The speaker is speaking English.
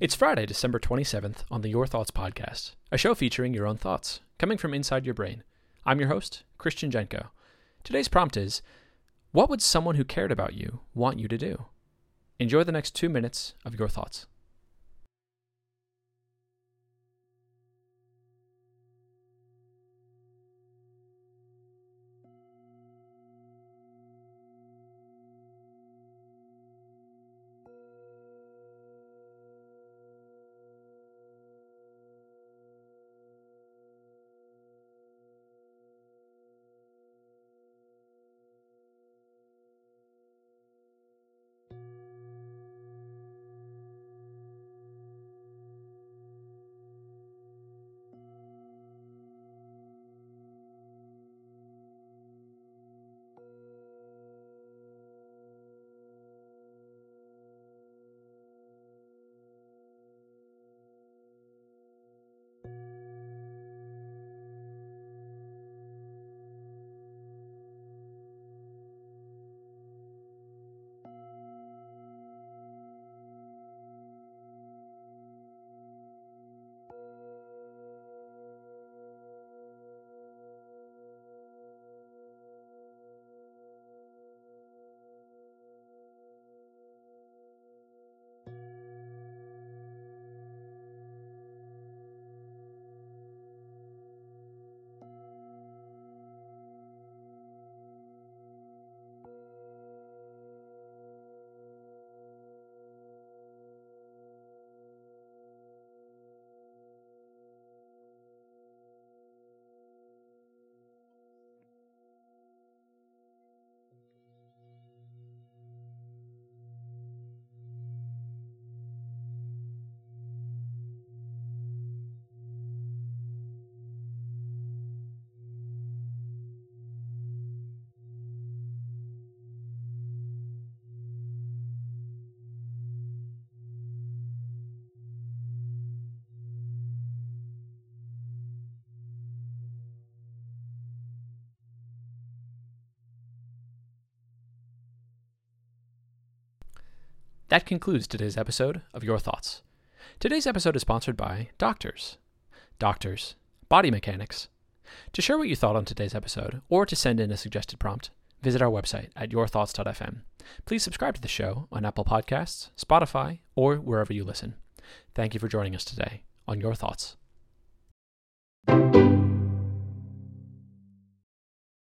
It's Friday, December 27th on the Your Thoughts podcast, a show featuring your own thoughts, coming from inside your brain. I'm your host, Christian Jenko. Today's prompt is What would someone who cared about you want you to do? Enjoy the next two minutes of your thoughts. That concludes today's episode of Your Thoughts. Today's episode is sponsored by Doctors. Doctors, body mechanics. To share what you thought on today's episode, or to send in a suggested prompt, visit our website at yourthoughts.fm. Please subscribe to the show on Apple Podcasts, Spotify, or wherever you listen. Thank you for joining us today on Your Thoughts.